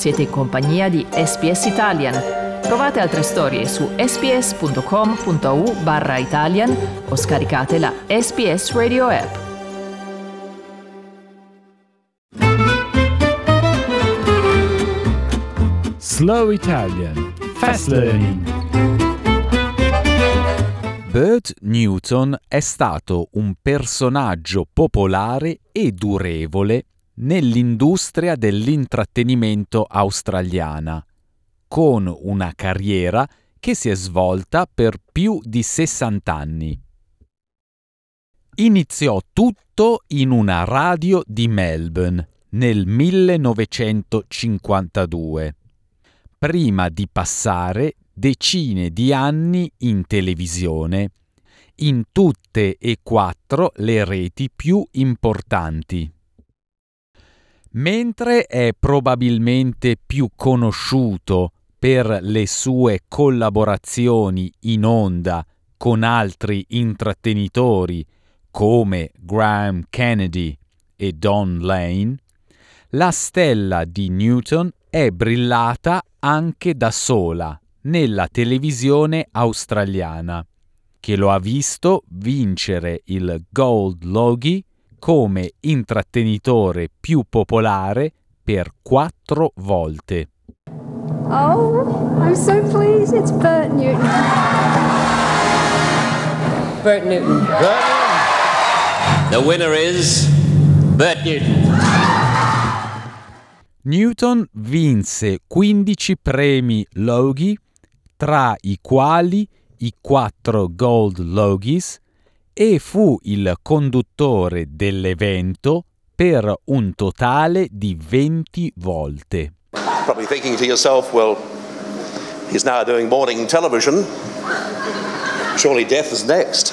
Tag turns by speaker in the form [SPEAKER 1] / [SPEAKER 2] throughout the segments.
[SPEAKER 1] Siete in compagnia di SPS Italian. Trovate altre storie su sps.com.au barra Italian o scaricate la SPS Radio app.
[SPEAKER 2] Slow Italian Fast Learning
[SPEAKER 3] Bert Newton è stato un personaggio popolare e durevole nell'industria dell'intrattenimento australiana, con una carriera che si è svolta per più di 60 anni. Iniziò tutto in una radio di Melbourne nel 1952, prima di passare decine di anni in televisione, in tutte e quattro le reti più importanti. Mentre è probabilmente più conosciuto per le sue collaborazioni in onda con altri intrattenitori come Graham Kennedy e Don Lane, la stella di Newton è brillata anche da sola nella televisione australiana, che lo ha visto vincere il Gold Logie come intrattenitore più popolare per quattro volte.
[SPEAKER 4] Oh, I'm so pleased. It's Bert Newton.
[SPEAKER 5] Bert Newton.
[SPEAKER 6] The winner is Bert Newton.
[SPEAKER 3] Newton vinse 15 premi Logie, tra i quali i quattro Gold Logies, e fu il conduttore dell'evento per un totale di 20 volte.
[SPEAKER 7] Probably thinking to yourself, well, he's now doing morning television. Surely death is next.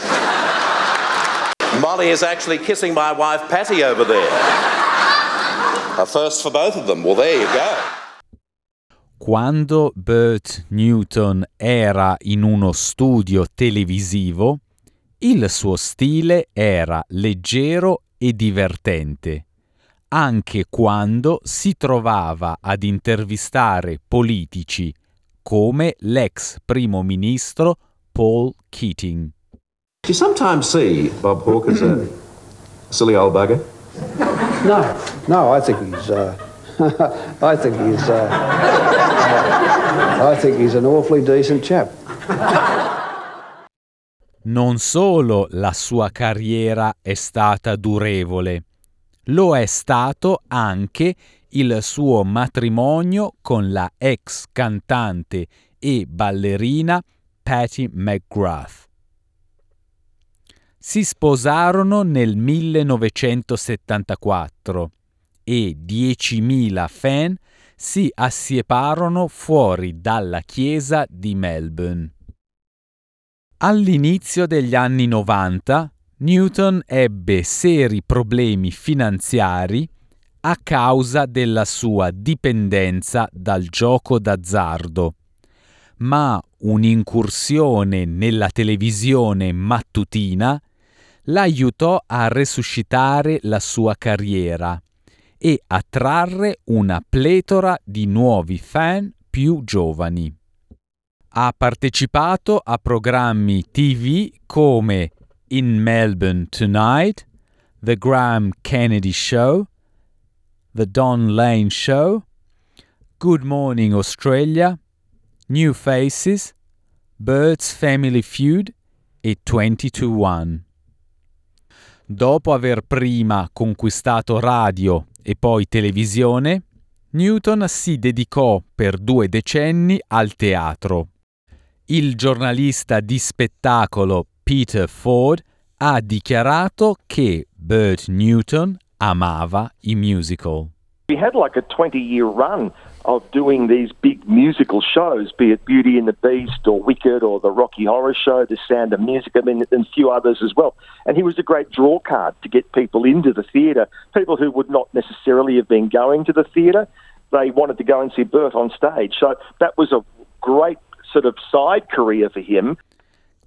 [SPEAKER 7] Molly is actually kissing my wife Patty over there. A first for both of them. Well, there you go.
[SPEAKER 3] Quando Bert Newton era in uno studio televisivo, il suo stile era leggero e divertente, anche quando si trovava ad intervistare politici come l'ex primo ministro Paul Keating.
[SPEAKER 8] Do you sometimes see Bob Hawke as a silly old bugger?
[SPEAKER 9] No, no, I think he's. Uh, I think he's. Uh, I think he's an awfully decent chap.
[SPEAKER 3] Non solo la sua carriera è stata durevole, lo è stato anche il suo matrimonio con la ex cantante e ballerina Patty McGrath. Si sposarono nel 1974 e 10.000 fan si assieparono fuori dalla chiesa di Melbourne. All'inizio degli anni 90 Newton ebbe seri problemi finanziari a causa della sua dipendenza dal gioco d'azzardo, ma un'incursione nella televisione mattutina l'aiutò a resuscitare la sua carriera e a trarre una pletora di nuovi fan più giovani. Ha partecipato a programmi TV come In Melbourne Tonight, The Graham Kennedy Show, The Don Lane Show, Good Morning Australia, New Faces, Birds Family Feud e 20 to 1. Dopo aver prima conquistato radio e poi televisione, Newton si dedicò per due decenni al teatro. Il giornalista di spettacolo Peter Ford ha dichiarato che Bert Newton amava i musical.
[SPEAKER 10] We had like a 20 year run of doing these big musical shows, be it Beauty and the Beast or Wicked or the Rocky Horror Show, The Sound of Music, I mean, and a few others as well. And he was a great draw card to get people into the theatre, people who would not necessarily have been going to the theatre. They wanted to go and see Bert on stage. So that was a great sort of side career for him.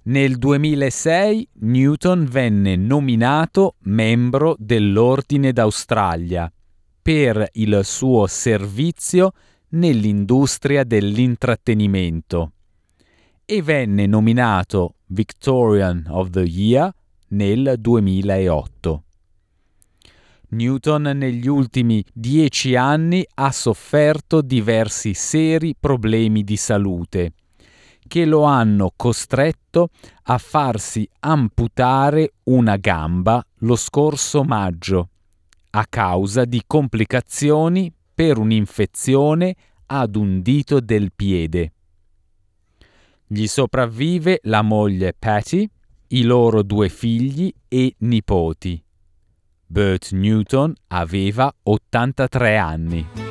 [SPEAKER 3] Nel 2006 Newton venne nominato membro dell'Ordine d'Australia per il suo servizio nell'industria dell'intrattenimento e venne nominato Victorian of the Year nel 2008. Newton negli ultimi dieci anni ha sofferto diversi seri problemi di salute che lo hanno costretto a farsi amputare una gamba lo scorso maggio a causa di complicazioni per un'infezione ad un dito del piede. Gli sopravvive la moglie Patty, i loro due figli e nipoti. Bert Newton aveva 83 anni.